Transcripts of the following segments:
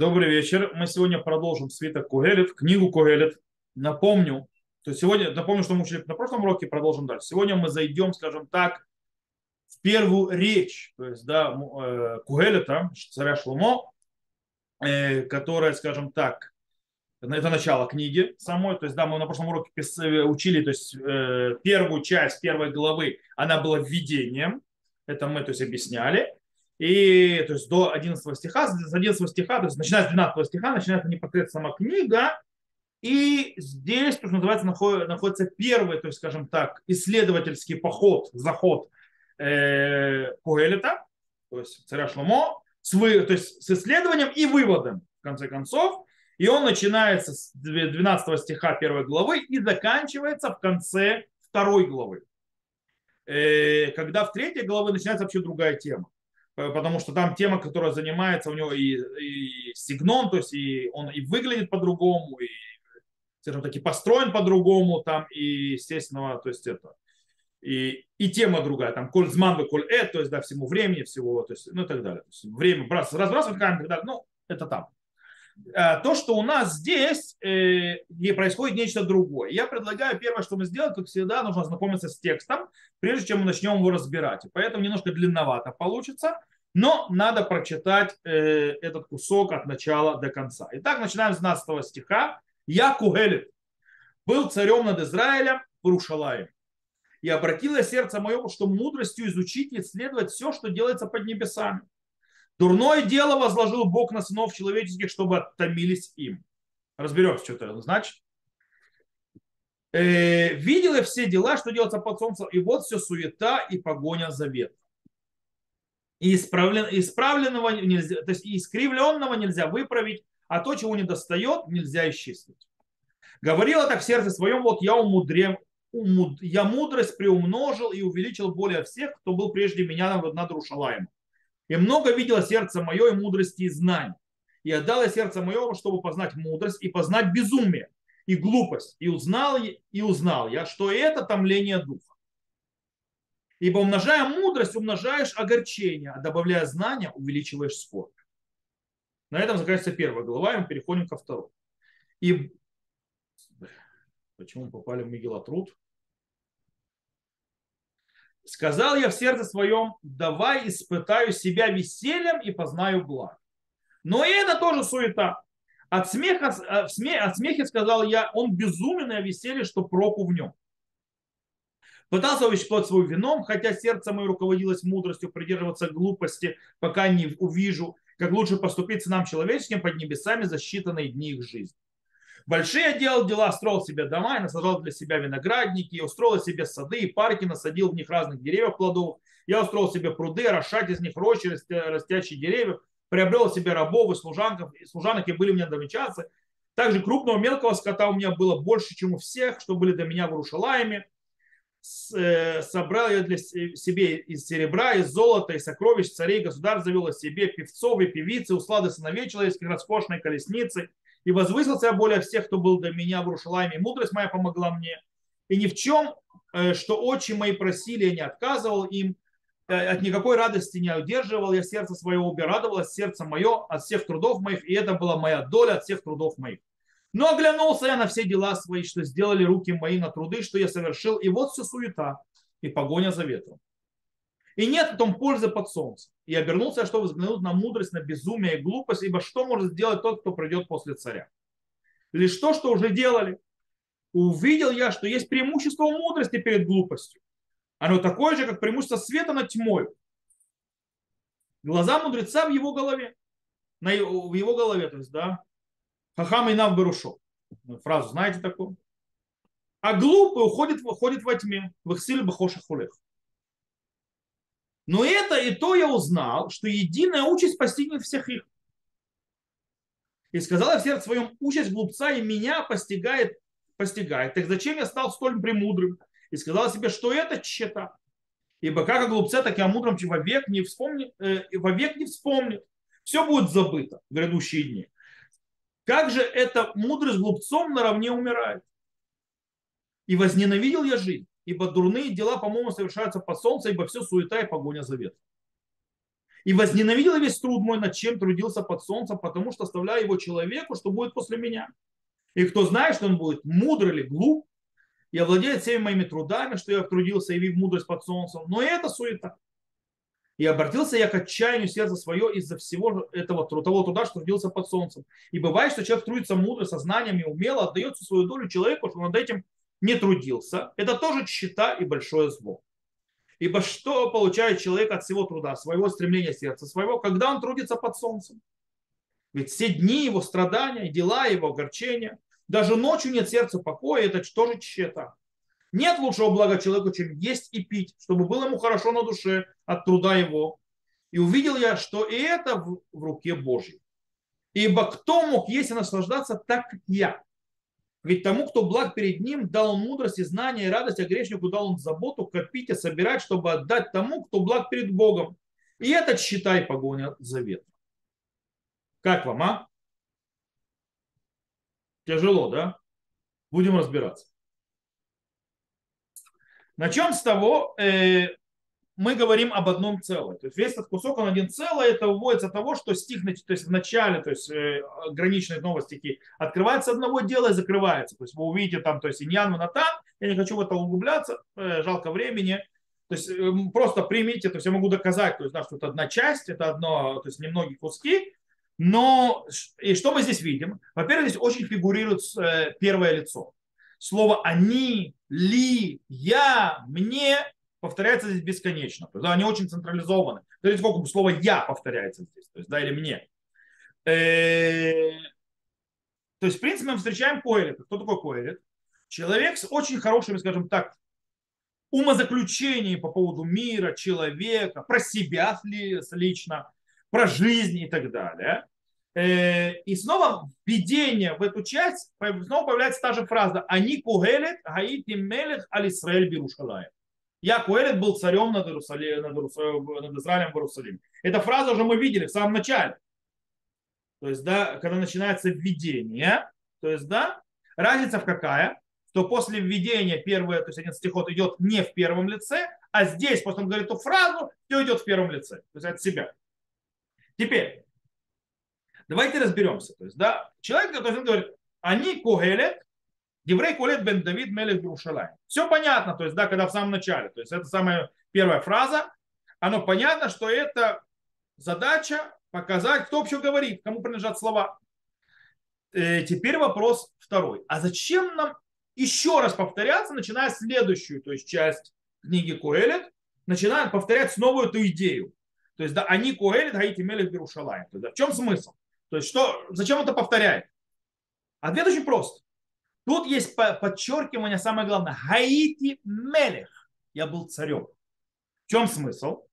Добрый вечер. Мы сегодня продолжим свиток Кугелет, книгу Кугелет. Напомню, то сегодня, напомню, что мы учили на прошлом уроке, продолжим дальше. Сегодня мы зайдем, скажем так, в первую речь, то есть, да, э, Кугелета, царя Шломо, э, которая, скажем так, это начало книги самой, то есть, да, мы на прошлом уроке учили, то есть, э, первую часть первой главы, она была введением, это мы, то есть, объясняли, и то есть до 11 стиха, с 11 стиха, то есть начиная с 12 стиха, начинается непосредственно сама книга, и здесь, то, что называется, находится первый, то есть, скажем так, исследовательский поход, заход э, Куэлета, то есть царя Шломо, с, вы, то есть с исследованием и выводом, в конце концов. И он начинается с 12 стиха первой главы и заканчивается в конце второй главы. Э, когда в третьей главы начинается вообще другая тема. Э, потому что там тема, которая занимается, у него и, и сигнон, то есть и он и выглядит по-другому, и, скажем так, и построен по-другому, там, и, естественно, то есть это, и, и тема другая, там, коль зман, коль э, то есть, да, всему времени, всего, то есть, ну и так далее. То есть, время разбрасывать камень, и так далее, ну, это там. А то, что у нас здесь э, происходит нечто другое. Я предлагаю первое, что мы сделаем, как всегда, нужно ознакомиться с текстом, прежде чем мы начнем его разбирать. Поэтому немножко длинновато получится, но надо прочитать э, этот кусок от начала до конца. Итак, начинаем с 12 стиха. «Я Кугелит, был царем над Израилем в Рушалае, и обратило сердце мое, что мудростью изучить и исследовать все, что делается под небесами Дурное дело возложил Бог на сынов человеческих, чтобы оттомились им. Разберемся, что это значит. Э, видел я все дела, что делается под солнцем, и вот все суета и погоня за ветром. И исправлен, исправленного нельзя, то есть искривленного нельзя выправить, а то, чего не достает, нельзя исчислить. Говорила так в сердце своем, вот я умудрем, умуд, я мудрость приумножил и увеличил более всех, кто был прежде меня над Рушалаем. И много видело сердце мое и мудрости и знаний. И отдало сердце мое, чтобы познать мудрость и познать безумие и глупость. И узнал, и узнал я, что это томление духа. Ибо умножая мудрость, умножаешь огорчение, а добавляя знания, увеличиваешь скорбь. На этом заканчивается первая глава, и мы переходим ко второй. И почему мы попали в Мегилатруд? Сказал я в сердце своем, давай испытаю себя весельем и познаю благо. Но и это тоже суета. От смеха, от смеха сказал я, он безумен и о веселье, что проку в нем. Пытался увещевать свой вином, хотя сердце мое руководилось мудростью придерживаться глупости, пока не увижу, как лучше поступить с нам человеческим под небесами за считанные дни их жизни. Большие делал дела, строил себе дома и насажал для себя виноградники, и устроил себе сады и парки, насадил в них разных деревьев плодов. Я устроил себе пруды, расшать из них рощи, растящие деревьев, приобрел себе рабов и служанков, и служанок, и были меня домичанцы. Также крупного мелкого скота у меня было больше, чем у всех, что были до меня в Рушалайме. Э, собрал я для себе из серебра, из золота, из сокровищ царей, государь завел себе певцов и певицы, услады сыновей человеческих, роскошной колесницы, и возвысился я более всех, кто был до меня в Рушалайме. Мудрость моя помогла мне. И ни в чем, э, что очи мои просили, я не отказывал им. Э, от никакой радости не удерживал я сердце своего, радовалось сердце мое от всех трудов моих, и это была моя доля от всех трудов моих. Но оглянулся я на все дела свои, что сделали руки мои на труды, что я совершил, и вот все суета и погоня за ветром. И нет в том пользы под солнцем. И обернулся, чтобы взглянуть на мудрость, на безумие и глупость, ибо что может сделать тот, кто придет после царя? Лишь то, что уже делали. Увидел я, что есть преимущество мудрости перед глупостью. Оно такое же, как преимущество света над тьмой. Глаза мудреца в его голове. На его, в его голове, то есть, да. Хахам и нав берушо. Фразу знаете такую? А глупый уходит, уходит во тьме. В их силе бахоша хулех. Но это и то я узнал, что единая участь постигнет всех их. И сказал я в сердце своем, участь глупца и меня постигает, постигает. Так зачем я стал столь премудрым? И сказал себе, что это чета. Ибо как о глупце, так и о мудром вовек не, вспомнит, э, вовек не вспомнит. Все будет забыто в грядущие дни. Как же эта мудрость глупцом наравне умирает? И возненавидел я жизнь ибо дурные дела, по-моему, совершаются под солнцем, ибо все суета и погоня за ветром. И возненавидел весь труд мой, над чем трудился под солнцем, потому что оставляю его человеку, что будет после меня. И кто знает, что он будет мудр или глуп, и овладеет всеми моими трудами, что я трудился, явив мудрость под солнцем. Но это суета. И обратился я к отчаянию сердца свое из-за всего этого того труда, что трудился под солнцем. И бывает, что человек трудится мудро, сознанием и умело, отдает свою долю человеку, что над этим не трудился. Это тоже чита и большое зло. Ибо что получает человек от всего труда, своего стремления сердца своего, когда он трудится под солнцем? Ведь все дни его страдания, дела его, огорчения, даже ночью нет сердца покоя, это тоже чета. Нет лучшего блага человеку, чем есть и пить, чтобы было ему хорошо на душе от труда его. И увидел я, что и это в, в руке Божьей. Ибо кто мог есть и наслаждаться так, как я? Ведь тому, кто благ перед ним, дал он мудрость и знание и радость, а грешнику дал он заботу копить и собирать, чтобы отдать тому, кто благ перед Богом. И это считай погоня за ветром. Как вам, а? Тяжело, да? Будем разбираться. Начнем с того, э, мы говорим об одном целом. То есть весь этот кусок, он один целый, это выводится от того, что стих, то есть в начале, то есть э, граничные новые стихи, открывается одного дела и закрывается. То есть вы увидите там, то есть иньян, натан, я не хочу в это углубляться, э, жалко времени. То есть э, просто примите, то есть я могу доказать, то есть, да, что это одна часть, это одно, то есть немногие куски, но и что мы здесь видим? Во-первых, здесь очень фигурирует э, первое лицо. Слово «они», «ли», «я», «мне» повторяется здесь бесконечно. То есть, да, они очень централизованы. Смотрите, сколько слово «я» повторяется здесь. То есть, да, или «мне». Э, то есть, в принципе, мы встречаем Коэлит. Кто такой Коэлит? Человек с очень хорошими, скажем так, умозаключениями по поводу мира, человека, про себя лично, про жизнь и так далее. Э, и снова введение в эту часть, снова появляется та же фраза «Они кугелет гаити мелех аль Исраэль бирушалаем». Я Куэлет был царем над, Иерусалим, над, над Израилем в Иерусалиме. Эта фраза уже мы видели в самом начале. То есть, да, когда начинается введение, то есть, да, разница в какая? Что после введения первое, то есть один стихот идет не в первом лице, а здесь, после он говорит эту фразу, все идет в первом лице. То есть от себя. Теперь, давайте разберемся. То есть, да, человек, то он говорит, они когелет, еврей колет бен Давид мелех Берушалай. Все понятно, то есть, да, когда в самом начале. То есть, это самая первая фраза. Оно понятно, что это задача показать, кто вообще говорит, кому принадлежат слова. Э, теперь вопрос второй. А зачем нам еще раз повторяться, начиная следующую, то есть часть книги Коэлет, начинаем повторять снова эту идею. То есть, да, они Коэлит, Гаити Мелех есть, да, в чем смысл? То есть, что, зачем это повторяет? Ответ очень прост. Тут есть подчеркивание, самое главное. Гаити Мелех. Я был царем. В чем смысл?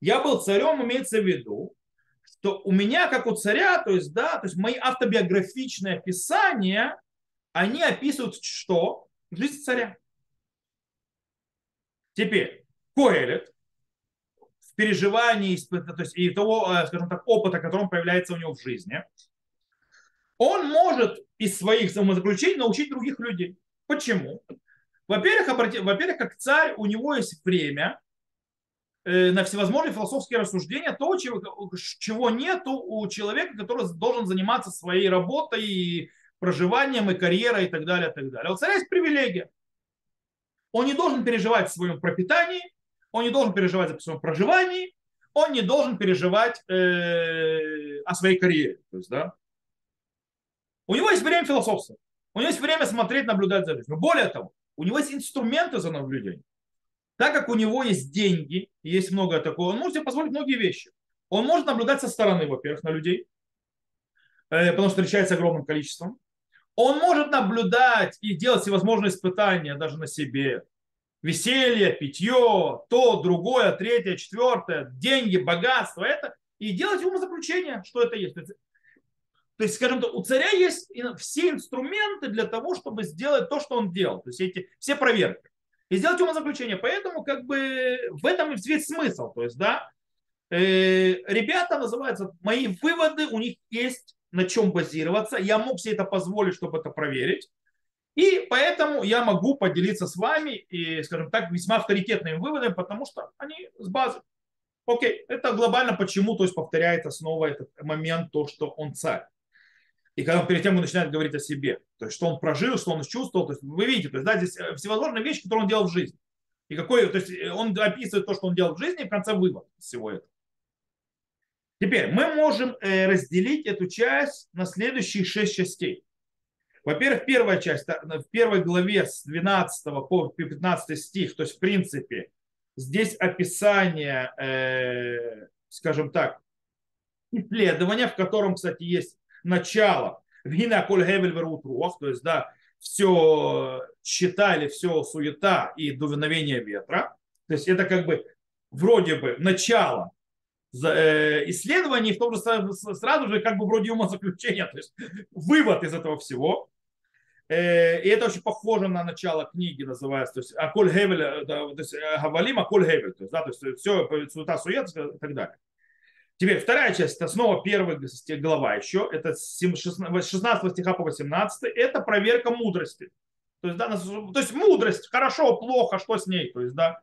Я был царем, имеется в виду, что у меня, как у царя, то есть, да, то есть мои автобиографичные описания, они описывают что? Жизнь царя. Теперь, Коэлет, переживаний, то есть и того, э, скажем так, опыта, который появляется у него в жизни, он может из своих самозаключений научить других людей. Почему? Во-первых, во-первых, как царь, у него есть время э, на всевозможные философские рассуждения, то, чего, чего нет у человека, который должен заниматься своей работой, и проживанием, и карьерой, и так далее, и так далее. У царя есть привилегия. Он не должен переживать в своем пропитании, он не должен переживать о своем проживании, он не должен переживать э, о своей карьере. То есть, да, у него есть время философствовать, у него есть время смотреть, наблюдать за жизнью. Более того, у него есть инструменты за наблюдение. Так как у него есть деньги, есть много такого, он может себе позволить многие вещи. Он может наблюдать со стороны, во-первых, на людей, э, потому что встречается огромным количеством. Он может наблюдать и делать всевозможные испытания даже на себе, веселье, питье, то, другое, третье, четвертое, деньги, богатство, это, и делать умозаключение, что это есть. То есть, скажем так, у царя есть все инструменты для того, чтобы сделать то, что он делал. То есть эти все проверки. И сделать умозаключение. Поэтому как бы в этом весь смысл. То есть, да, э, ребята называются, мои выводы, у них есть на чем базироваться. Я мог себе это позволить, чтобы это проверить. И поэтому я могу поделиться с вами и, скажем так, весьма авторитетными выводами, потому что они с базы. Окей, это глобально почему, то есть повторяется снова этот момент, то, что он царь. И когда он перед тем он начинает говорить о себе, то есть что он прожил, что он чувствовал, то есть вы видите, то есть да, здесь э, всевозможные вещи, которые он делал в жизни. И какой, то есть э, он описывает то, что он делал в жизни, и в конце вывод всего этого. Теперь мы можем э, разделить эту часть на следующие шесть частей. Во-первых, первая часть, в первой главе с 12 по 15 стих, то есть в принципе здесь описание, скажем так, исследования, в котором, кстати, есть начало. Вина коль гевель верутруах, то есть, да, все считали, все суета и дуновение ветра. То есть это как бы вроде бы начало э, исследований, в том же сразу же как бы вроде умозаключения, то есть вывод из этого всего. Э, и это очень похоже на начало книги, называется, то есть Аколь Хевель, э, то есть Гавалим, Аколь Хевель, то есть, да, то есть все, суета, сует и так далее. Теперь вторая часть, это снова первая глава еще, это 16 стиха по 18, это проверка мудрости. То есть, да, то есть мудрость, хорошо, плохо, что с ней, то есть, да.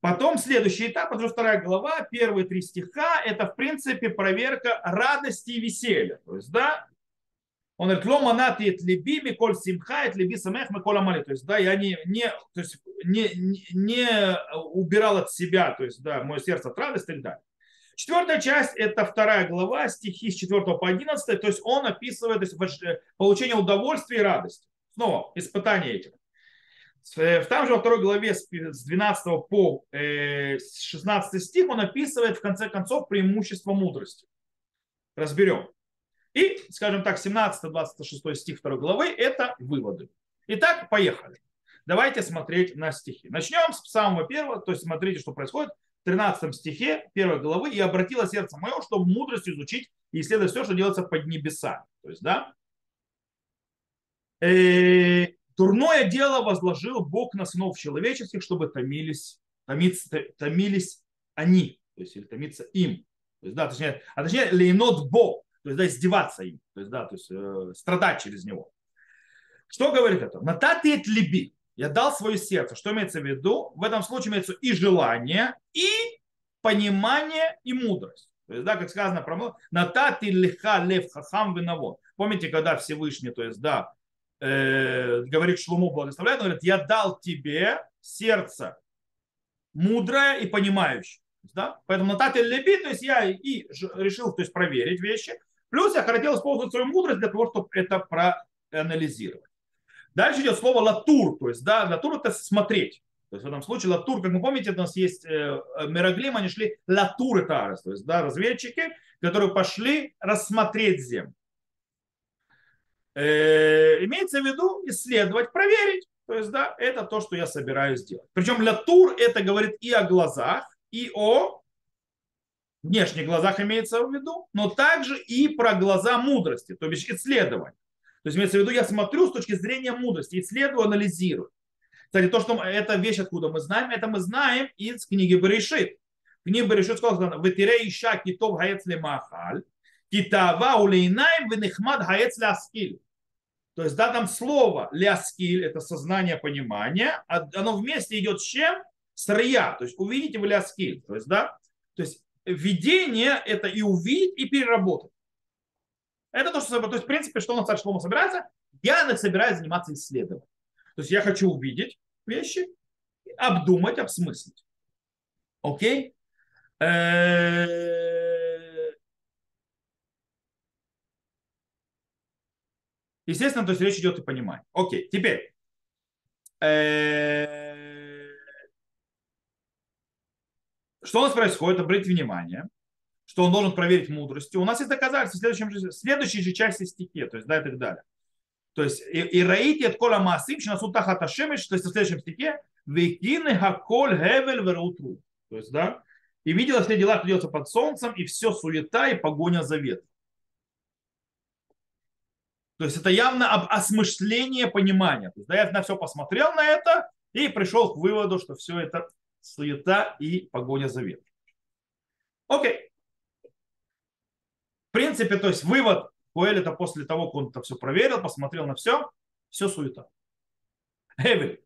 Потом следующий этап, это вторая глава, первые три стиха, это в принципе проверка радости и веселья. То есть, да, он говорит, лома нати et либи, миколь симха, et либи самех, миколь амали. То есть, да, я не, не, то есть, не, не, не убирал от себя, то есть, да, мое сердце от радости и так далее. Четвертая часть – это вторая глава, стихи с 4 по 11, то есть он описывает то есть, получение удовольствия и радости. Снова, испытание этих. Э, в там же во второй главе с 12 по 16 э, стих он описывает в конце концов преимущество мудрости. Разберем. И, скажем так, 17-26 стих второй главы – это выводы. Итак, поехали. Давайте смотреть на стихи. Начнем с самого первого, то есть смотрите, что происходит 13 стихе первой главы, «И обратило сердце мое, чтобы мудрость изучить и исследовать все, что делается под небеса». То есть, да, э, дурное дело возложил Бог на сынов человеческих, чтобы томились, томиться, томились они, то есть или томиться им. То есть, да, точнее, а точнее, лейнот Бог, то есть, да, издеваться им, то есть, да, то есть, э, страдать через него. Что говорит это? Нататет либи. Я дал свое сердце. Что имеется в виду? В этом случае имеется и желание, и понимание, и мудрость. То есть, да, как сказано про Натати лиха лев хахам виновод. Помните, когда Всевышний, то есть, да, э, говорит Шлуму, благословляет, он говорит, я дал тебе сердце мудрое и понимающее. Да? Поэтому натати леби, то есть я и решил то есть, проверить вещи, плюс я хотел использовать свою мудрость для того, чтобы это проанализировать. Дальше идет слово латур, то есть, да, латур это смотреть. То есть в этом случае латур, как вы помните, у нас есть э, Мераглим, они шли латур это арес, то есть, да, разведчики, которые пошли рассмотреть землю. Э, имеется в виду исследовать, проверить. То есть, да, это то, что я собираюсь сделать. Причем латур это говорит и о глазах, и о внешних глазах имеется в виду, но также и про глаза мудрости, то есть исследовать. То есть имеется в виду, я смотрю с точки зрения мудрости, исследую, анализирую. Кстати, то, что это вещь, откуда мы знаем, это мы знаем из книги Берешит. В книге Берешит сказано, «Ветире иша китов хаец лемахаль, китава улейнаем венехмад хаец ляскиль». То есть, да, там слово ляскиль, это сознание, понимание, а оно вместе идет с чем? С рия, то есть увидите в ляскиль. То есть, да, то есть видение это и увидеть, и переработать. Это то, что, то есть, в принципе, что он царь Шлома собирается? Я собираюсь заниматься исследованием. То есть я хочу увидеть вещи, обдумать, обсмыслить. Окей? Естественно, то есть речь идет о понимании. Окей, теперь. Что у нас происходит? Обратите внимание что он должен проверить мудростью. У нас есть доказательства в следующем, следующей же части стихи, то есть да и так далее. То есть и раите от кола масим, что нас утахата шемеш, то есть в следующем стихе, векины хаколь хевель верутру. То есть, да, и видела все дела, что делаются под солнцем, и все суета и погоня за ветром. То есть это явно об осмысление понимания. То есть, да, я на все посмотрел на это и пришел к выводу, что все это суета и погоня за ветром. Окей. Принципе, то есть вывод Куэль это после того, как он это все проверил, посмотрел на все, все суета. Гевель.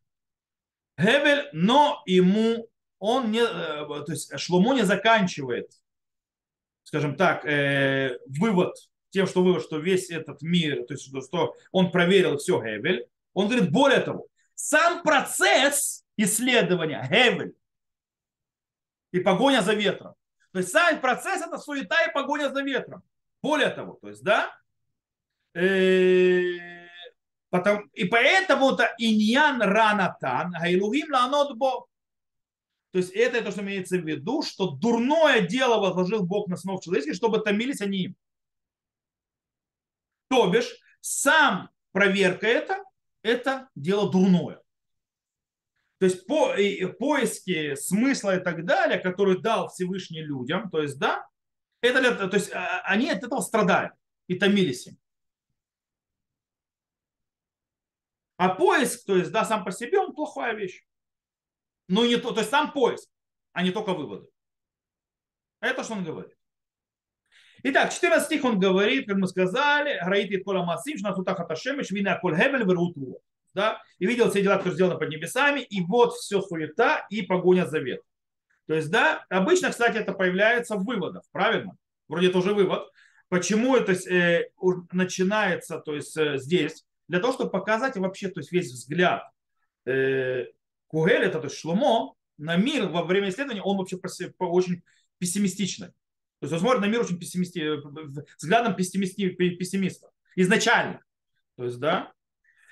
Гевель, но ему он не, то есть Шломо не заканчивает, скажем так, вывод тем, что вывод, что весь этот мир, то есть что он проверил все Гевель. Он говорит, более того, сам процесс исследования Гевель и погоня за ветром. То есть сам процесс это суета и погоня за ветром. Более того, то есть, да, э, потом, и поэтому-то иньян ранатан, гайлугим ланот бо. То есть это то, что имеется в виду, что дурное дело возложил Бог на снов человеческих, чтобы томились они им. То бишь, сам проверка это, это дело дурное. То есть по, поиски смысла и так далее, который дал Всевышний людям, то есть, да, это, то есть а, они от этого страдали и томились им. А поиск, то есть, да, сам по себе, он плохая вещь. Но не то, то есть сам поиск, а не только выводы. Это что он говорит. Итак, 14 стих он говорит, как мы сказали, Раити Кола Масим, Шнатутах Аташемиш, Вина Коль Хевель, Веруту. Да? И видел все дела, которые сделаны под небесами, и вот все суета и погоня за ветром. То есть, да, обычно, кстати, это появляется в выводах, правильно? Вроде это уже вывод. Почему это э, начинается, то есть э, здесь, для того, чтобы показать вообще, то есть весь взгляд э, Кугелета, то есть Шломо, на мир во время исследования, он вообще очень пессимистичный. То есть он смотрит на мир очень пессимисти, взглядом пессимисти, пессимиста. Изначально. То есть, да.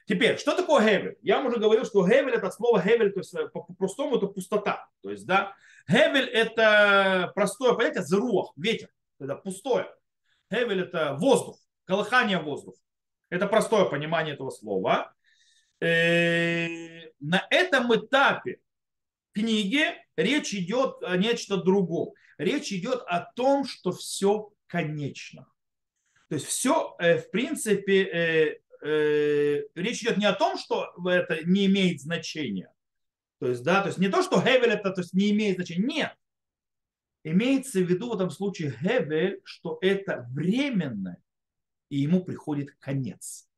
Теперь, что такое Гевель? Я вам уже говорил, что Гевель это слово Гевель, то есть по-простому это пустота. То есть, да, Гевель это простое понятие, зруах, ветер. Это пустое. Гевель это воздух, колыхание воздуха. Это простое понимание этого слова. Э, на этом этапе книги речь идет о нечто другом речь идет о том, что все конечно. То есть все, э, в принципе, э, речь идет не о том, что это не имеет значения. То есть, да, то есть не то, что Хевель это то есть, не имеет значения. Нет. Имеется в виду в этом случае Хевель, что это временно, и ему приходит конец.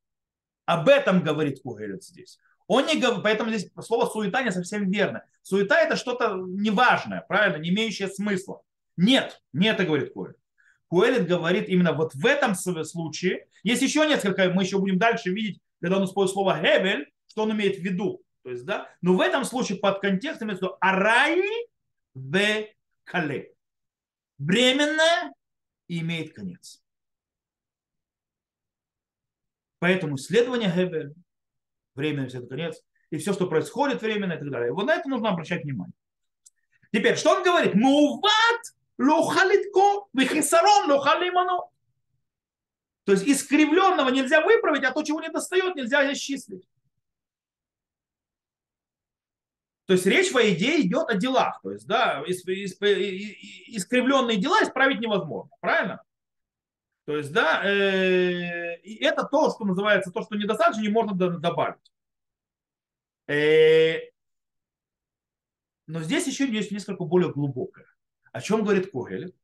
Об этом говорит Кугелет здесь. Он не говорит, поэтому здесь слово суета не совсем верно. Суета это что-то неважное, правильно, не имеющее смысла. Нет, не это говорит Куэлит. Куэлит говорит именно вот в этом случае. Есть еще несколько, мы еще будем дальше видеть, когда он использует слово Гебель, что он имеет в виду. То есть, да, но в этом случае под контекстом имеется Араи в Кале. Временное имеет конец. Поэтому исследование Гебель, временно это конец, и все, что происходит временно и так далее. Вот на это нужно обращать внимание. Теперь, что он говорит? Муват лохалитко, вихисарон лохалимано. То есть искривленного нельзя выправить, а то, чего не достает, нельзя исчислить. То есть речь, по идее, идет о делах. То есть, да, искривленные дела исправить невозможно. Правильно? То есть, да, э, и это то, что называется, то, что недостаточно, не можно добавить. Э, но здесь еще есть несколько более глубокое. О чем говорит Куэлет?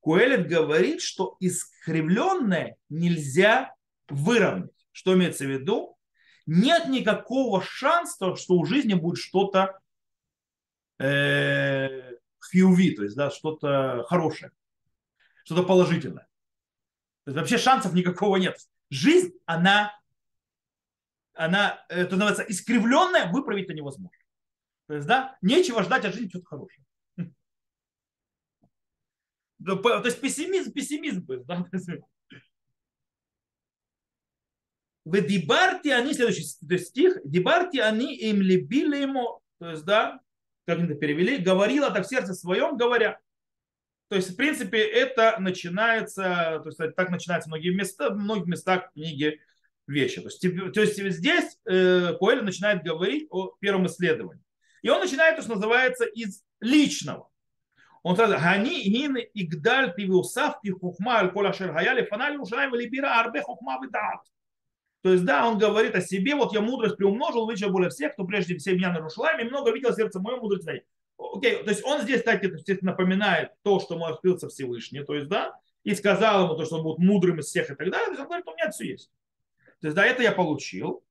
Куэлет говорит, что искривленное нельзя выровнять. Что имеется в виду? Нет никакого шанса, что у жизни будет что-то э, хьюви, то есть да, что-то хорошее, что-то положительное. То есть вообще шансов никакого нет. Жизнь, она, она это называется искривленная, выправить это невозможно. То есть, да, нечего ждать от жизни чего-то хорошего. То есть пессимизм, пессимизм. Да? В дебарте они, следующий стих, дебарте они им любили ему, то есть, да, как это перевели, говорила так в сердце своем, говоря. То есть, в принципе, это начинается, то есть, так начинается в многих местах, в многих местах книги вещи. То есть, то есть здесь э, Коэль начинает говорить о первом исследовании. И он начинает, то, что называется, из личного. Он сразу, Гани гин игдаль тивиусав ти хухма аль кола шер гаяли фанали ушаем либира арбе хухма видат. То есть, да, он говорит о себе, вот я мудрость приумножил, выше более всех, кто прежде всех меня нарушил, и много видел сердце мое мудрость дай. Окей, то есть он здесь, кстати, напоминает то, что ему открылся Всевышний, то есть, да, и сказал ему то, что он будет мудрым из всех и так далее, то есть он говорит, у меня все есть. То есть, да, это я получил.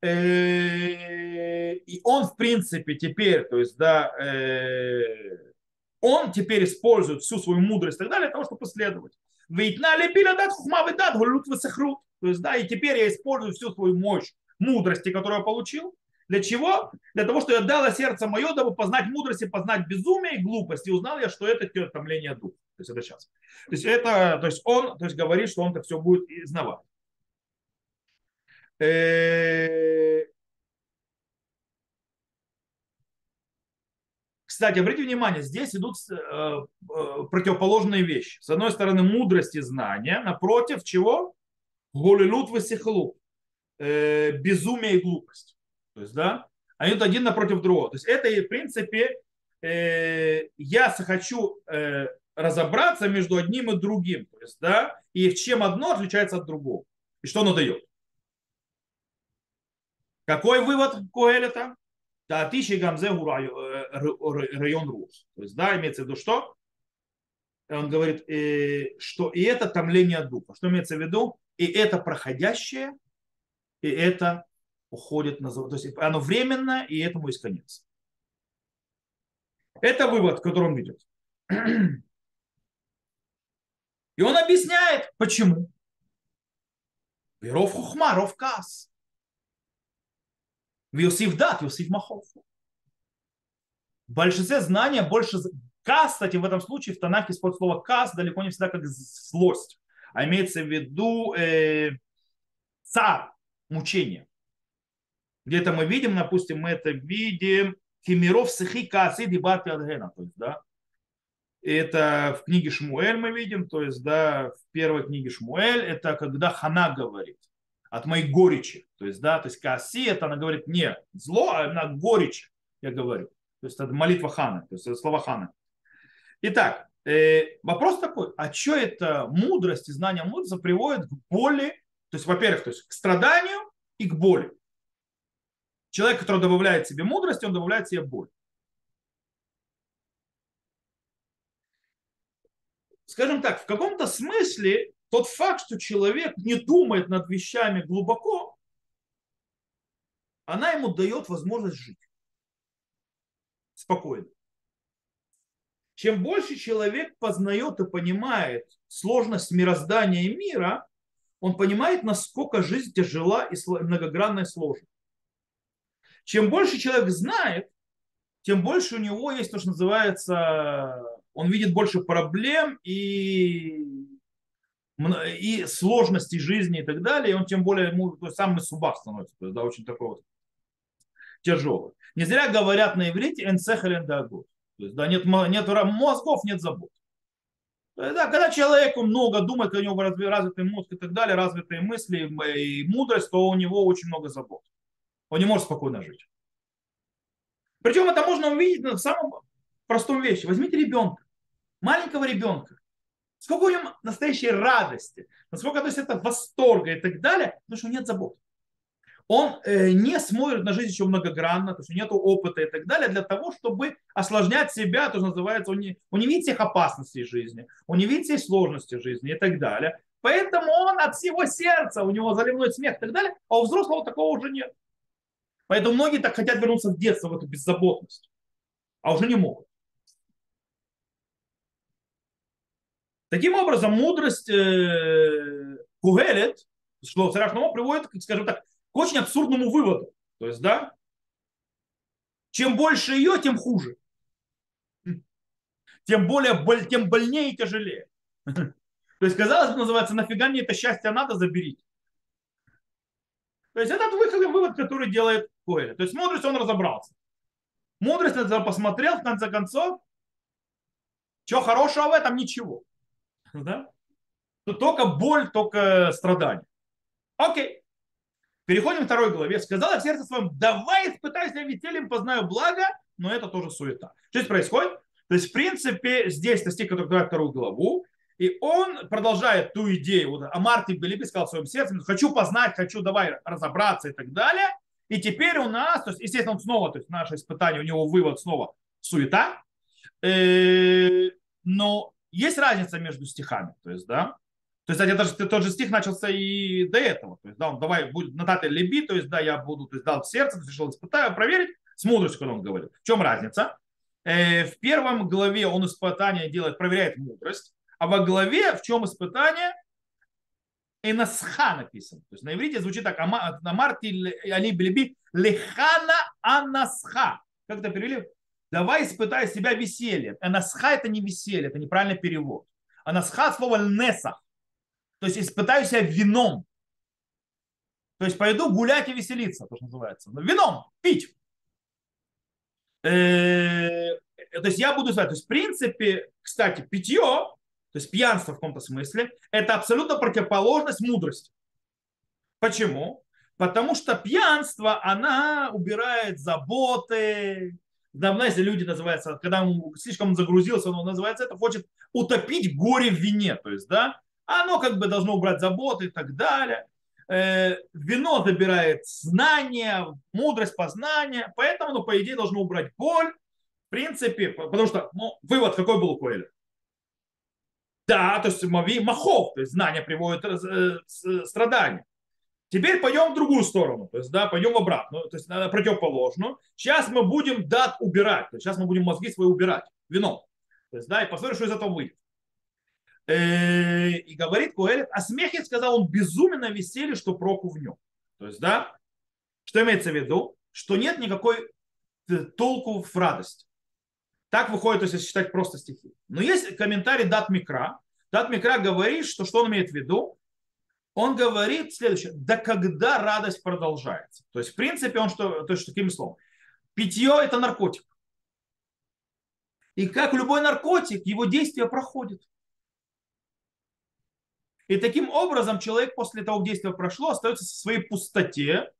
Э, и он, в принципе, теперь, то есть, да, э, он теперь использует всю свою мудрость и так далее для того, чтобы последовать. Ведь на лепила дат хухма дат гулют высохрут. То есть, да, и теперь я использую всю свою мощь мудрости, которую я получил. Для чего? Для того, что я дала сердце мое, дабы познать мудрость и познать безумие и глупость. И узнал я, что это томление духа. То есть это сейчас. То есть это, то есть он то есть говорит, что он это все будет изнавать. Э, Кстати, обратите внимание, здесь идут э, э, противоположные вещи. С одной стороны, мудрость и знание, напротив чего? Голилут высехлу. Безумие и глупость. То есть, да, они идут один напротив другого. То есть это, в принципе, я хочу разобраться между одним и другим. То есть, да, и чем одно отличается от другого. И что оно дает. Какой вывод Коэлета? Таатиши гамзе район рус. То есть, да, имеется в виду что? Он говорит, э, что и это томление духа. Что имеется в виду? И это проходящее, и это уходит на То есть оно временно, и этому есть конец. Это вывод, который он видит. И он объясняет, почему. Ров хухма, ров кас. Иосиф дат, Иосиф махов. В большинстве знания больше... Кас, кстати, в этом случае в Танахе использует слово кас далеко не всегда как злость, а имеется в виду э, царь, мучение. Где-то мы видим, допустим, мы это видим Химиров сихи каси дебаты адгена, то есть, да, это в книге Шмуэль мы видим, то есть, да, в первой книге Шмуэль, это когда Хана говорит от моей горечи. То есть, да, то есть каси, это она говорит не зло, а на горечь, я говорю. То есть это молитва Хана, то есть это слова Хана. Итак, э, вопрос такой, а что это мудрость и знание мудрости приводит к боли, то есть, во-первых, то есть к страданию и к боли. Человек, который добавляет себе мудрость, он добавляет себе боль. Скажем так, в каком-то смысле тот факт, что человек не думает над вещами глубоко, она ему дает возможность жить спокойно. Чем больше человек познает и понимает сложность мироздания и мира, он понимает, насколько жизнь тяжела и многогранная и сложна. Чем больше человек знает, тем больше у него есть то, что называется, он видит больше проблем и и сложности жизни и так далее, и он тем более ему то есть, самый субах становится, то есть, да, очень такой вот тяжелый. Не зря говорят на иврите энцехален дагут. То есть, да, нет, нет мозгов, нет забот. Да, когда человеку много думает, у него развитый мозг и так далее, развитые мысли и мудрость, то у него очень много забот. Он не может спокойно жить. Причем это можно увидеть на самом простом вещи. Возьмите ребенка, маленького ребенка сколько у него настоящей радости, насколько то есть это восторга и так далее, потому что нет забот. Он э, не смотрит на жизнь еще многогранно, то есть нет опыта и так далее, для того, чтобы осложнять себя, то, что называется, он не, он не видит всех опасностей жизни, он не видит всей сложности жизни и так далее. Поэтому он от всего сердца, у него заливной смех и так далее, а у взрослого такого уже нет. Поэтому многие так хотят вернуться в детство, в эту беззаботность, а уже не могут. Таким образом, мудрость э, Кугелет, что царях приводит, скажем так, к очень абсурдному выводу. То есть, да, чем больше ее, тем хуже. Тем более, тем больнее и тяжелее. То есть, казалось бы, называется, нафига мне это счастье надо, заберите. То есть, этот выход, вывод, который делает Коэль. То есть, мудрость он разобрался. Мудрость посмотрел, в конце концов, что хорошего в этом? Ничего да? то только боль, только страдания. Окей. Переходим к второй главе. Сказала в сердце своем, давай испытайся вителем, познаю благо, но это тоже суета. Что здесь происходит? То есть, в принципе, здесь стих, который открывает вторую главу, и он продолжает ту идею, вот Амар ты Белиби сказал в своем сердце, хочу познать, хочу давай разобраться и так далее. И теперь у нас, то есть, естественно, снова, то есть наше испытание, у него вывод снова суета. Э, но есть разница между стихами. То есть, да, То есть, это же тот же стих начался и до этого. То есть, да, он давай будет на даты леби, то есть, да, я буду, то есть, дал сердце, решил испытаю, проверить с мудростью, когда он говорит. В чем разница? Э, в первом главе он испытание делает, проверяет мудрость, а во главе в чем испытание? Энасха написано. То есть на иврите звучит так, Амарти али билиби лехана анасха. Как это перевели? Давай испытай себя весельем. Энасха это не веселье, это неправильный перевод. Анасха слово лнесах. То есть испытаю себя вином. То есть пойду гулять и веселиться, то, что называется. Вином, пить. Э, то есть я буду знать. То есть в принципе, кстати, питье, то есть пьянство в каком-то смысле, это абсолютно противоположность мудрости. Почему? Потому что пьянство, она убирает заботы. Давно, если люди называются, когда он слишком загрузился, он называется, это хочет утопить горе в вине. То есть, да, оно как бы должно убрать заботы и так далее. Э, вино забирает знания, мудрость, познание, поэтому, ну, по идее, должно убрать боль. В принципе, потому что ну, вывод какой был у Коэля? Да, то есть махов, то есть знания приводят э, страдания. Теперь пойдем в другую сторону, то есть, да, пойдем в обратную, то есть на противоположную. Сейчас мы будем дат убирать, то есть сейчас мы будем мозги свои убирать вином. То есть, да, и посмотрим, что из этого выйдет. Э, и говорит Куэлет, о смехе сказал он безумно веселье, что проку в нем. То есть, да, что имеется в виду? Что нет никакой э, толку в радости. Так выходит, если считать просто стихи. Но есть комментарий Дат Микра. Дат Микра говорит, что что он имеет в виду? Он говорит следующее. Да когда радость продолжается? То есть, в принципе, он что, то есть, таким словом. Питье – это наркотик. И как любой наркотик, его действие проходит. И таким образом человек после того, как действие прошло, остается в своей пустоте,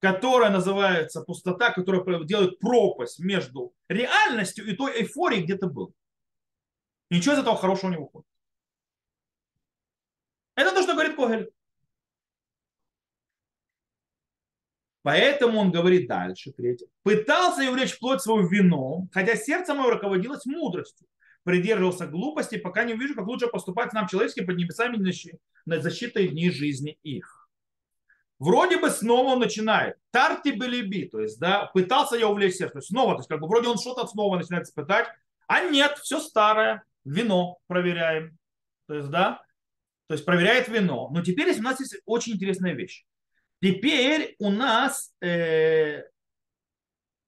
которая называется пустота, которая делает пропасть между реальностью и той эйфорией, где ты был. Ничего из этого хорошего не выходит. Это то, что говорит Когель. Поэтому он говорит дальше, третье. Пытался я увлечь плоть свою вином, хотя сердце мое руководилось мудростью придерживался глупости, пока не увижу, как лучше поступать нам человеческим под небесами на защитой дней жизни их. Вроде бы снова он начинает. Тарти белиби, то есть, да, пытался я увлечь сердце. То есть снова, то есть, как бы вроде он что-то снова начинает испытать, а нет, все старое, вино проверяем. То есть, да, то есть проверяет вино. Но теперь у нас есть очень интересная вещь. Теперь у нас э,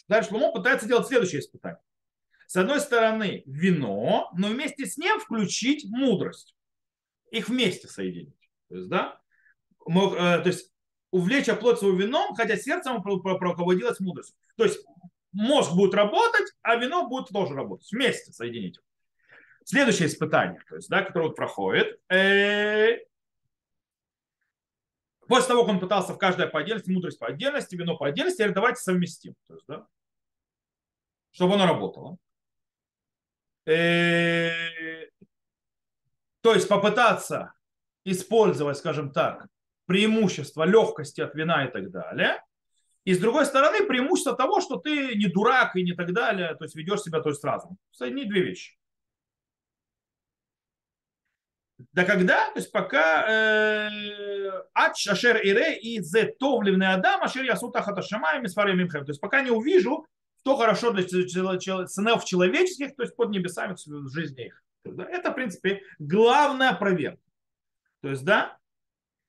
дальше Шломо пытается делать следующее испытание с одной стороны вино, но вместе с ним включить мудрость. Их вместе соединить. То есть, да, мог, э, то есть увлечь оплот своим вином, хотя сердцем руководилось мудростью. То есть мозг будет работать, а вино будет тоже работать. Вместе соединить. Следующее испытание, то есть, да, которое вот проходит. Э, после того, как он пытался в каждой по отдельности, мудрость по отдельности, вино по отдельности, теперь давайте совместим. То есть, да, чтобы оно работало. Э, то есть попытаться использовать, скажем так, преимущество легкости от вина и так далее. И с другой стороны, преимущество того, что ты не дурак и не так далее, то есть ведешь себя то есть сразу. Соедини две вещи. Да когда? То есть пока э, Ач Ашер Ире и Зе Товливный Адам Ашер Ясута Хаташамаем и То есть пока не увижу что хорошо для сынов человеческих, то есть под небесами в жизни их. Это, в принципе, главная проверка. То есть, да,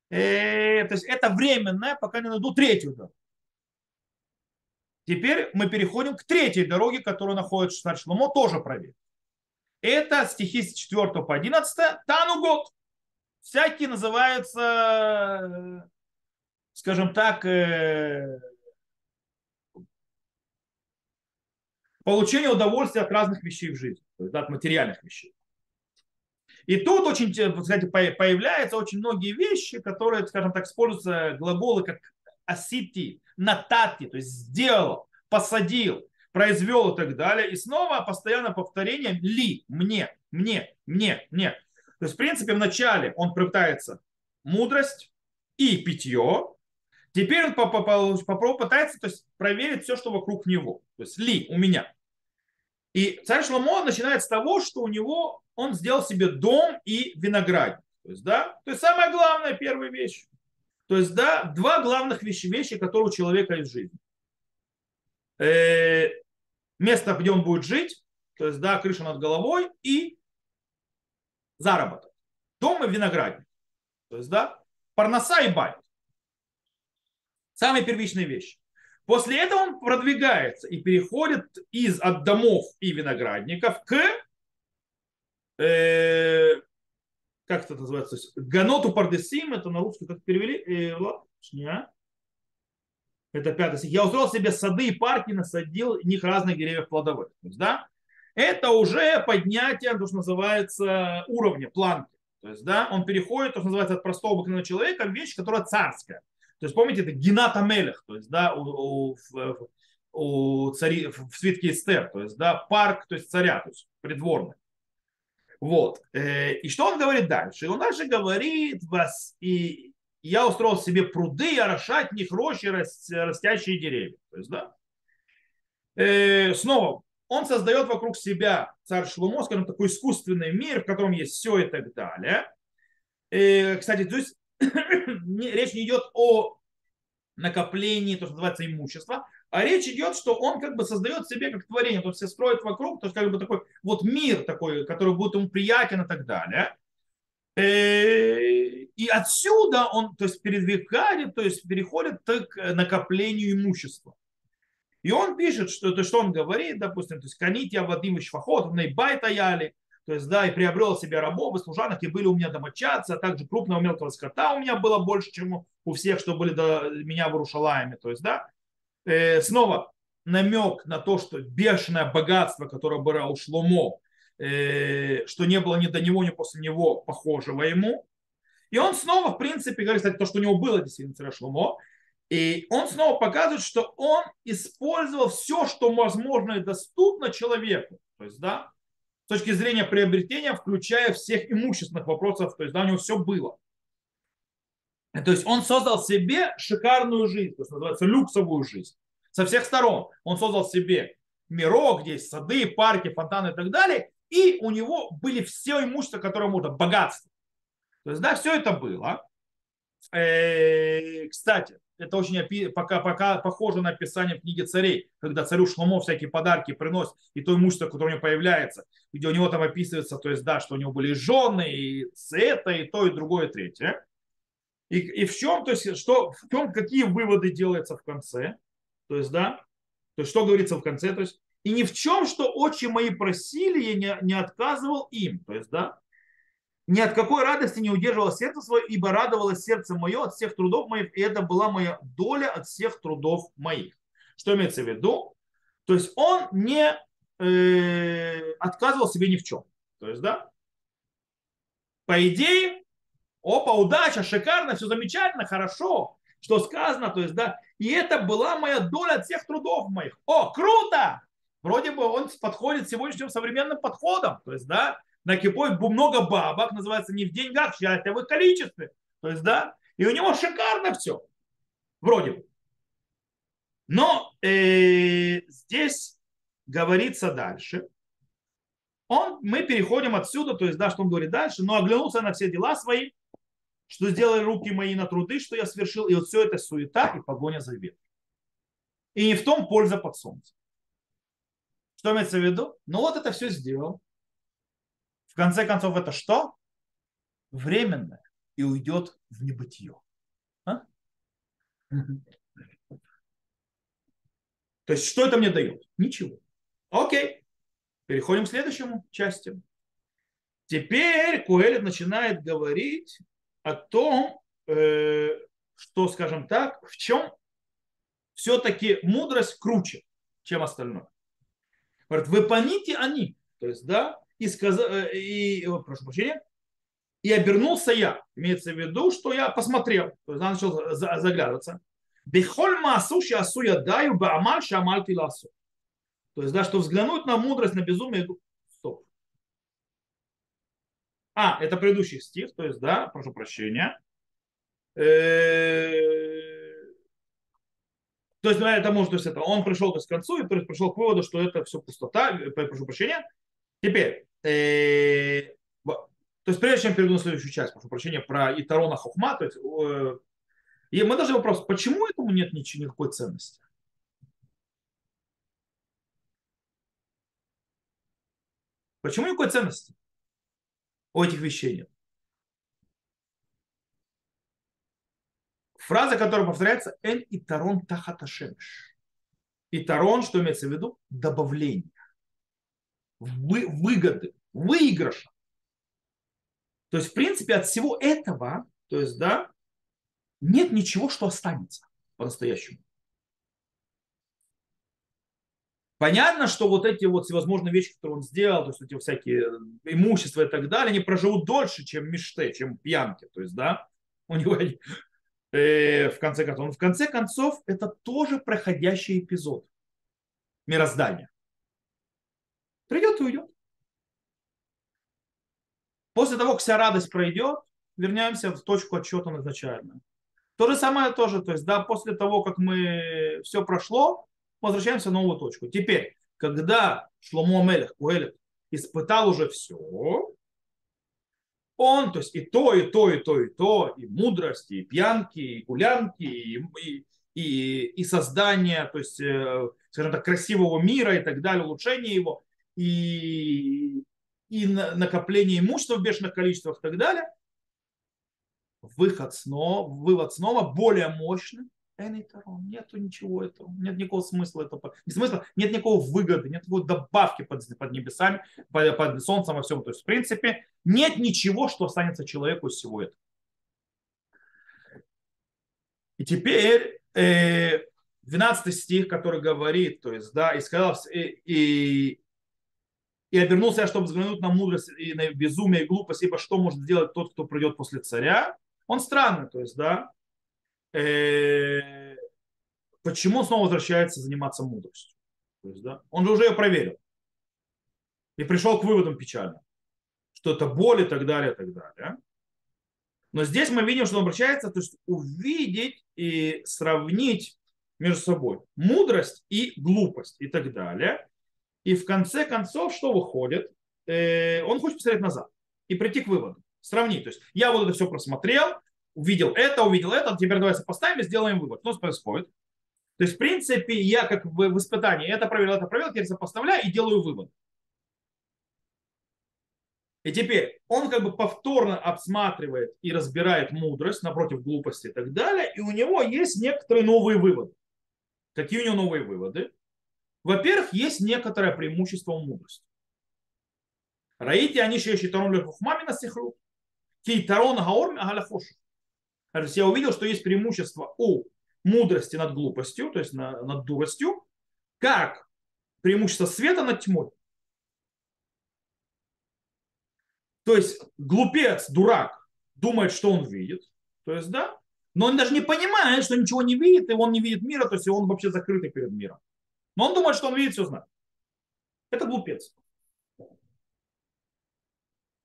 э, то есть это временное, пока не найду третью дорогу. Теперь мы переходим к третьей дороге, которая находится в Шар Шломо, тоже проверка. Это стихи с 4 по 11. Танугот. Всякие называются, скажем так, э, получение удовольствия от разных вещей в жизни, то есть от материальных вещей. И тут очень, кстати, появляются очень многие вещи, которые, скажем так, используются глаголы как асити, натати, то есть сделал, посадил, произвел и так далее. И снова постоянно повторение ли, мне, мне, мне, мне. То есть, в принципе, вначале он пытается мудрость и питье, Теперь он попробует пытается то есть, проверить все, что вокруг него. То есть ли у меня. И царь Шломо начинает с того, что у него он сделал себе дом и виноградник. То есть, да, то есть самая главная первая вещь. То есть, да, два главных вещи, вещи, которые у человека есть в жизни. Э, место, где он будет жить, то есть, да, крыша над головой и заработок. Дом и виноградник. То есть, да, парноса и байт. Самые первичные вещи. После этого он продвигается и переходит из от домов и виноградников к э, как это называется, ганоту пардесим, это на русский как перевели, э, ладно, это пятый стих. Я устроил себе сады и парки, насадил них разных деревьев плодовых. То есть, да, это уже поднятие, то, что называется, уровня, планки. То есть, да, он переходит, то, что называется, от простого обыкновенного человека в вещь, которая царская. То есть, помните, это Гената Мелех, то есть, да, у, у, у цари, в свитке Эстер, то есть, да, парк, то есть царя, то есть придворный. Вот. Э, и что он говорит дальше? Он дальше говорит, вас, и я устроил себе пруды, орошать них рощи, растящие деревья. То есть, да? Э, снова, он создает вокруг себя, царь Шлумо, скажем, такой искусственный мир, в котором есть все и так далее. Э, кстати, то есть речь не идет о накоплении, то, что называется, имущества, а речь идет, что он как бы создает себе как творение, то есть все строит вокруг, то есть как бы такой вот мир такой, который будет ему приятен и так далее. Э, и отсюда он то есть, передвигает, то есть переходит к накоплению имущества. И он пишет, что это что он говорит, допустим, то есть канить я Вадим Швахот, наибай таяли, то есть, да, и приобрел себе рабов и служанок, и были у меня домочадцы, а также крупного мелкого скота у меня было больше, чем у всех, что были до меня в Рушалайме. То есть, да, э, снова намек на то, что бешеное богатство, которое было у Шломо, э, что не было ни до него, ни после него похожего ему. И он снова, в принципе, говорит, кстати, то, что у него было действительно царя Шломо, и он снова показывает, что он использовал все, что возможно и доступно человеку. То есть, да, с точки зрения приобретения, включая всех имущественных вопросов, то есть, да, у него все было. То есть он создал себе шикарную жизнь, то есть называется люксовую жизнь. Со всех сторон. Он создал себе мирок, где есть сады, парки, фонтаны и так далее. И у него были все имущество, которое можно, богатство. То есть, да, все это было. Э, кстати, это очень пока, пока похоже на описание в книге царей, когда царю Шломо всякие подарки приносят, и то имущество, которое у него появляется, где у него там описывается, то есть, да, что у него были жены, и это, и то, и другое, и третье. И, и в чем, то есть, что, в чем, какие выводы делаются в конце, то есть, да, то есть, что говорится в конце, то есть, и ни в чем, что отчи мои просили, я не, не отказывал им, то есть, да, ни от какой радости не удерживало сердце свое, ибо радовалось сердце мое от всех трудов моих, и это была моя доля от всех трудов моих. Что имеется в виду? То есть он не э, отказывал себе ни в чем. То есть, да, по идее, опа, удача, шикарно, все замечательно, хорошо, что сказано, то есть, да, и это была моя доля от всех трудов моих. О, круто! Вроде бы он подходит сегодняшним современным подходом, то есть, да, на кипой много бабок, называется не в деньгах, счастье, а в их количестве. То есть, да, и у него шикарно все. Вроде бы. Но э, здесь говорится дальше. Он, мы переходим отсюда, то есть, да, что он говорит дальше, но оглянулся на все дела свои, что сделали руки мои на труды, что я совершил, и вот все это суета и погоня за ветром. И не в том польза под солнцем. Что имеется в виду? Ну вот это все сделал. В конце концов, это что? Временное и уйдет в небытие. А? То есть, что это мне дает? Ничего. Окей. Переходим к следующему части. Теперь Куэлит начинает говорить о том, э, что, скажем так, в чем все-таки мудрость круче, чем остальное. Говорит, вы поните они. То есть, да, и, сказал, э, и прошу прощения, и обернулся я. Имеется в виду, что я посмотрел, то есть я начал заглядываться. Бехоль маасу шиасу я даю баамаль шамаль тиласу. То есть, да, что взглянуть на мудрость, на безумие. Стоп. А, это предыдущий стих, то есть, да, прошу прощения. Э, то есть, это может, то есть, это он пришел то есть, к концу и пришел к выводу, что это все пустота, прошу прощения. Теперь, э, То есть прежде чем перейду на следующую часть, прошу прощения, про Итарона Хохма, то есть, э, и мы даже вопрос, почему этому нет ничего, никакой ценности? Почему никакой ценности у этих вещей нет? Фраза, которая повторяется, «Эль и тарон тахаташемш». И тарон, что имеется в виду? Добавление. Вы, выгоды, выигрыша. То есть, в принципе, от всего этого, то есть, да, нет ничего, что останется по-настоящему. Понятно, что вот эти вот всевозможные вещи, которые он сделал, то есть эти всякие имущества и так далее, они проживут дольше, чем мечты, чем пьянки. То есть, да, у него э, в конце концов. Но в конце концов, это тоже проходящий эпизод мироздания. Придет и уйдет. После того, как вся радость пройдет, вернемся в точку отчета изначально. То же самое тоже, то есть, да, после того, как мы все прошло, возвращаемся в новую точку. Теперь, когда Шломо Мелех, Куэлет, испытал уже все, он, то есть и то, и то, и то, и то, и мудрость, и пьянки, и гулянки, и, и, и, и создание, то есть, э, скажем так, красивого мира и так далее, улучшение его, и, и накопление имущества в бешеных количествах и так далее, выход снова, вывод снова более мощный. Нету ничего этого. Нет никакого смысла этого. Не смысла, нет никакого выгоды, нет никакой добавки под, под небесами, под, под солнцем во всем. То есть, в принципе, нет ничего, что останется человеку из всего этого. И теперь э, 12 стих, который говорит, то есть, да, и сказал, и, и, и обернулся я, чтобы взглянуть на мудрость и на безумие и глупость, ибо что может сделать тот, кто придет после царя. Он странный, то есть, да, э, почему он снова возвращается заниматься мудростью? То есть, да, он же уже ее проверил. И пришел к выводам печально, что это боль и так далее, и так далее. Но здесь мы видим, что он обращается, то есть увидеть и сравнить между собой мудрость и глупость и так далее. И в конце концов, что выходит? Э, он хочет посмотреть назад и прийти к выводу, сравнить. То есть я вот это все просмотрел, увидел это, увидел это, теперь давайте поставим и сделаем вывод. Что происходит? То есть, в принципе, я как в испытании это проверил, это проверил, теперь сопоставляю и делаю вывод. И теперь он как бы повторно обсматривает и разбирает мудрость напротив глупости и так далее, и у него есть некоторые новые выводы. Какие у него новые выводы? Во-первых, есть некоторое преимущество у мудрости. Раите они еще считарон лехухмами на сихру. Кейтарон гаорми агаляхошу. То есть я увидел, что есть преимущество у мудрости над глупостью, то есть над дуростью, как преимущество света над тьмой. То есть глупец, дурак, думает, что он видит, то есть, да, но он даже не понимает, что ничего не видит, и он не видит мира, то есть он вообще закрытый перед миром. Но он думает, что он видит, все знает. Это глупец.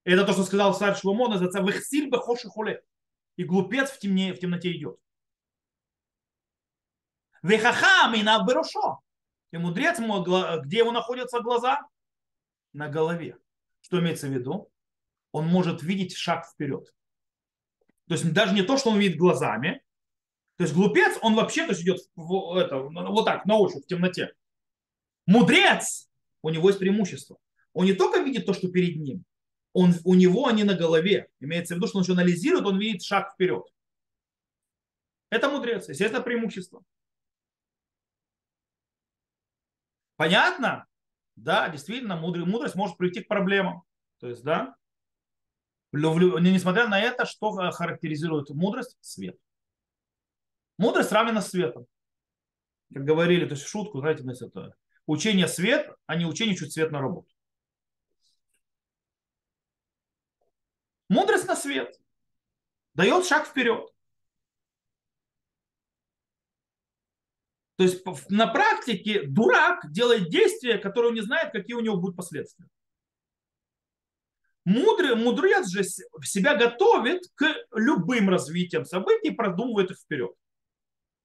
Это то, что сказал царь Шломо, называется «Вехсиль бехоши холе» и глупец в, темне, в темноте идет. Вехахам и берушо. И мудрец, где его находятся глаза? На голове. Что имеется в виду? Он может видеть шаг вперед. То есть даже не то, что он видит глазами. То есть глупец, он вообще то есть идет в, это, вот так, на ощупь, в темноте. Мудрец, у него есть преимущество. Он не только видит то, что перед ним, он, у него они на голове. Имеется в виду, что он еще анализирует, он видит шаг вперед. Это мудрец, естественно, преимущество. Понятно? Да, действительно, мудрость может прийти к проблемам. То есть, да, несмотря на это, что характеризует мудрость? Свет. Мудрость равна светом. Как говорили, то есть в шутку, знаете, это учение свет, а не учение чуть свет на работу. Мудрость на свет. Дает шаг вперед. То есть на практике дурак делает действия, которые не знает, какие у него будут последствия. Мудрый, мудрец же себя готовит к любым развитиям событий продумывает их вперед.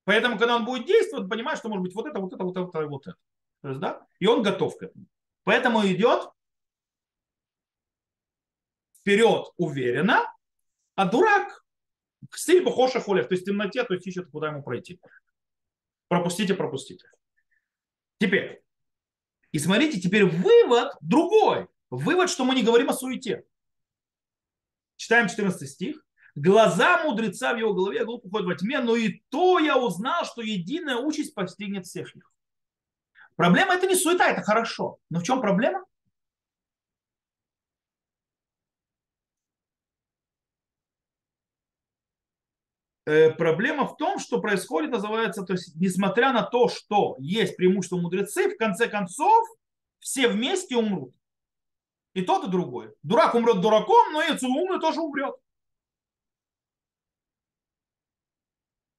Поэтому, когда он будет действовать, он понимает, что может быть вот это, вот это, вот это, вот это. То есть, да? И он готов к этому. Поэтому идет вперед уверенно, а дурак стиль бухоша холев, то есть в темноте, то есть ищет, куда ему пройти. Пропустите, пропустите. Теперь. И смотрите, теперь вывод другой. Вывод, что мы не говорим о суете. Читаем 14 стих. Глаза мудреца в его голове глупо ходят во тьме, но и то я узнал, что единая участь постигнет всех них. Проблема это не суета, это хорошо. Но в чем проблема? Э, проблема в том, что происходит, называется, то есть, несмотря на то, что есть преимущество мудрецы, в конце концов, все вместе умрут. И тот, и другой. Дурак умрет дураком, но и умный тоже умрет.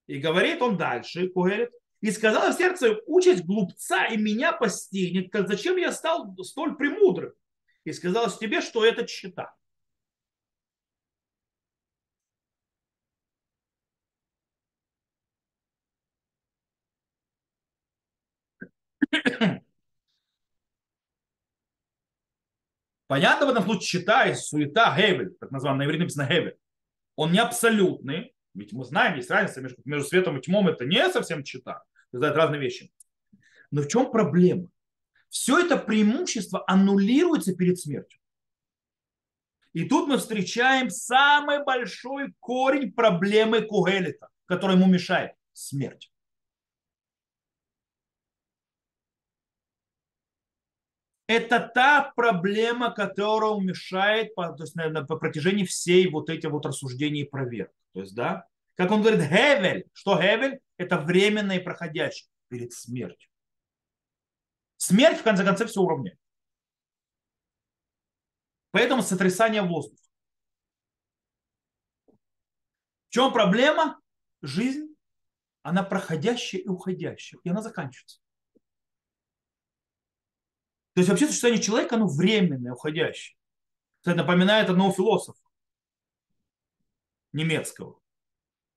И говорит он дальше, говорит, и сказала в сердце, участь глупца и меня постигнет, как зачем я стал столь премудрым? И сказала тебе, что это чита. Понятно в этом случае чита и суета, гевель, так называемый, на иврите написано гевель. Он не абсолютный, ведь мы знаем, есть разница между, между светом и тьмом, это не совсем чита. Это разные вещи. Но в чем проблема? Все это преимущество аннулируется перед смертью. И тут мы встречаем самый большой корень проблемы Кугелита, который ему мешает – смерть. Это та проблема, которая мешает по, то есть, наверное, по протяжении всей вот этих вот рассуждений и проверок. То есть, да, как он говорит, Хевель. Что Хевель? Это временное и проходящее перед смертью. Смерть, в конце концов, все уравняет. Поэтому сотрясание воздуха. В чем проблема? Жизнь, она проходящая и уходящая. И она заканчивается. То есть вообще существование человека, оно временное, уходящее. Это напоминает одного философа немецкого,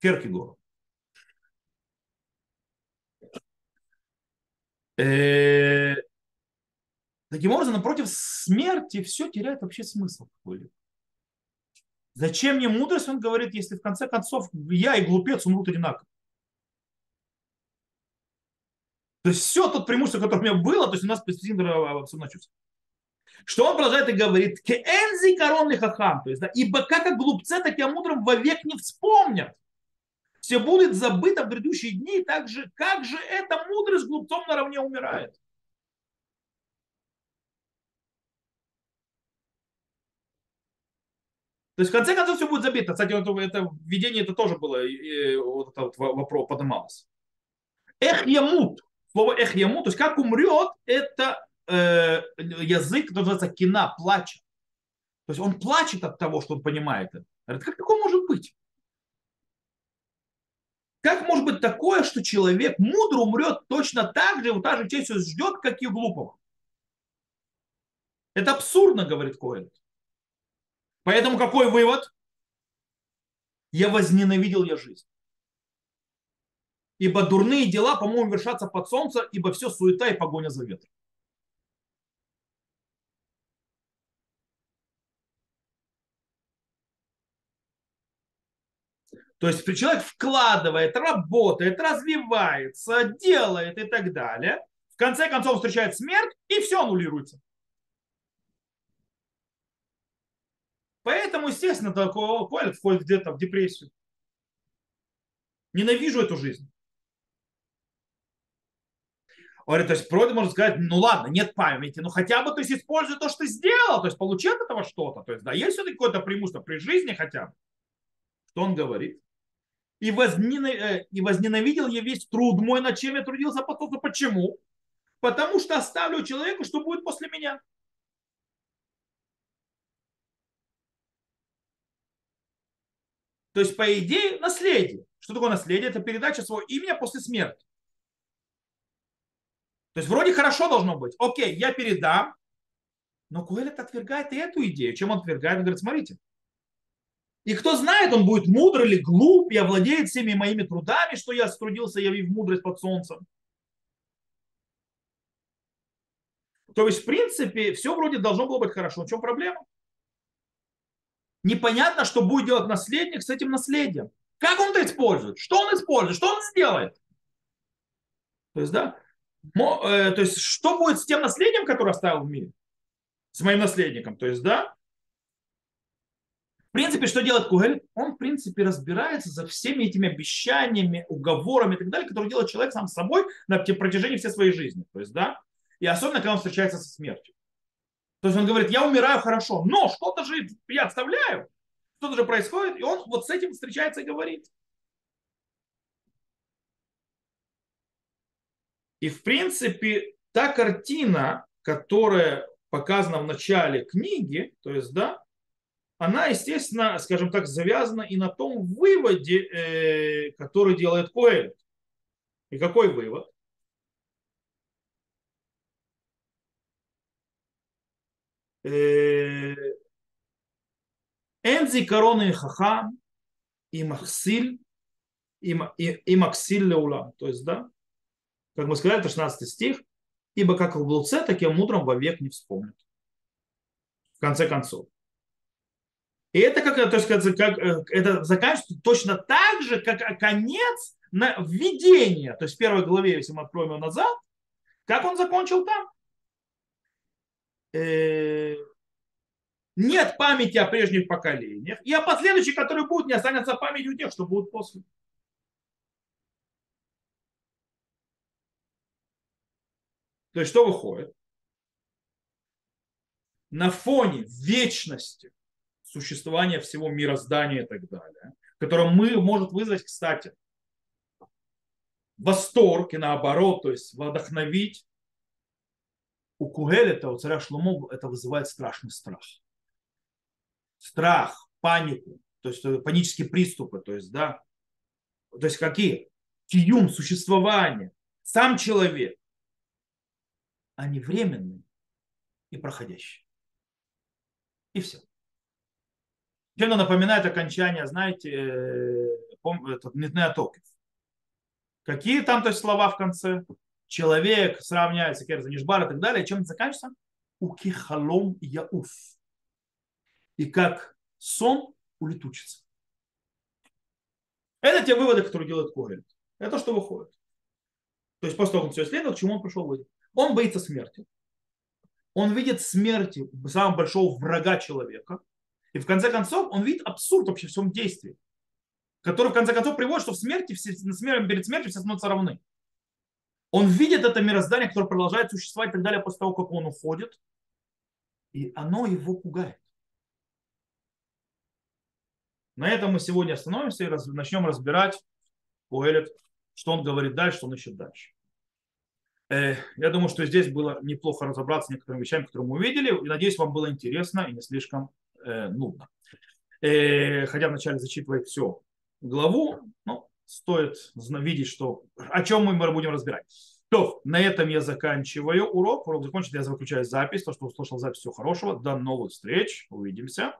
Керкегора. Э, таким образом, напротив смерти все теряет вообще смысл какой-либо. Зачем мне мудрость, он говорит, если в конце концов я и глупец умрут одинаково. То есть все тот преимущество, которое у меня было, то есть у нас абсолютно чувство. Что он продолжает и говорит, кeenzi коронный хахам, то есть, да, ибо как о глупце, так и о мудром вовек не вспомнят. Все будет забыто в грядущие дни, так же, как же эта мудрость глупцом наравне умирает. То есть в конце концов все будет забито. Кстати, это, это введение это тоже было, и, вот это вот вопрос поднималось. Эх, ямут слово эх ему, то есть как умрет, это э, язык, называется кина, плача. То есть он плачет от того, что он понимает это. Говорит, как такое может быть? Как может быть такое, что человек мудро умрет точно так же, вот та же честь ждет, как и глупого? Это абсурдно, говорит Коэн. Поэтому какой вывод? Я возненавидел я жизнь ибо дурные дела, по-моему, вершатся под солнце, ибо все суета и погоня за ветром. То есть человек вкладывает, работает, развивается, делает и так далее. В конце концов встречает смерть, и все аннулируется. Поэтому, естественно, такой Коэль входит где-то в депрессию. Ненавижу эту жизнь. Говорит, то есть вроде можно сказать, ну ладно, нет памяти, ну хотя бы то есть используй то, что ты сделал, то есть получи от этого что-то. То есть да, есть все-таки какое-то преимущество при жизни хотя бы. Что он говорит? И, возненавидел, э, и возненавидел я весь труд мой, над чем я трудился по потом. Почему? Потому что оставлю человеку, что будет после меня. То есть, по идее, наследие. Что такое наследие? Это передача своего имени после смерти. То есть вроде хорошо должно быть. Окей, я передам. Но Куэлет отвергает и эту идею. Чем он отвергает? Он говорит, смотрите. И кто знает, он будет мудр или глуп, и овладеет всеми моими трудами, что я струдился, явив мудрость под солнцем. То есть, в принципе, все вроде должно было быть хорошо. В чем проблема? непонятно, что будет делать наследник с этим наследием. Как он это использует? Что он использует? Что он сделает? То есть, да, э, то есть, что будет с тем наследием, которое оставил в мире? С моим наследником. То есть, да, в принципе, что делает Кугель? Он, в принципе, разбирается за всеми этими обещаниями, уговорами и так далее, которые делает человек сам с собой на протяжении всей своей жизни. То есть, да, и особенно, когда он встречается со смертью. То есть он говорит, я умираю хорошо, но что-то же я оставляю, что-то же происходит, и он вот с этим встречается и говорит. И в принципе та картина, которая показана в начале книги, то есть, да, она, естественно, скажем так, завязана и на том выводе, э, который делает Коэль. И какой вывод? Э, Энзи короны хахам и махсиль и, и, и максиль леулам. То есть, да, как мы сказали, это 16 стих. Ибо как в блудце, таким мудрым вовек не вспомнят. В конце концов. И это как, то есть, как, э, это заканчивается точно так же, как конец на введение. То есть в первой главе, если мы откроем его назад, как он закончил там? Э, нет памяти о прежних поколениях, и о последующих, которые будут, не останется память у тех, что будут после. То есть что выходит? На фоне вечности существования всего мироздания и так далее, которое мы, может вызвать, кстати, восторг и наоборот, то есть вдохновить, у Кугелета, у царя Шломо, это вызывает страшный страх. Страх, панику, то есть э, панические приступы, то есть, да, то есть какие? Киюм, существование, сам человек, они временные и проходящие. И все. Чем-то напоминает окончание, знаете, э, этот Нитнеатокев. Какие там то есть, слова в конце? Человек сравняется, Керза Нишбар и так далее. Чем это заканчивается? Укихалом яуф. И как сон улетучится. Это те выводы, которые делает Когель. Это что выходит. То есть после того, как он все исследовал, к чему он пришел вывод? Он боится смерти. Он видит смерти самого большого врага человека. И в конце концов он видит абсурд вообще в всем действии, который в конце концов приводит, что в смерти, все, перед смертью все становятся равны. Он видит это мироздание, которое продолжает существовать и так далее после того, как он уходит. И оно его пугает. На этом мы сегодня остановимся и раз, начнем разбирать Коэлет, что он говорит дальше, что он ищет дальше. Э, я думаю, что здесь было неплохо разобраться с некоторыми вещами, которые мы увидели. И надеюсь, вам было интересно и не слишком э, нудно. Э, хотя вначале зачитывать все главу, но стоит видеть, что, о чем мы будем разбирать. То, на этом я заканчиваю урок. Урок закончен, я выключаю запись. То, что услышал запись, всего хорошего. До новых встреч. Увидимся.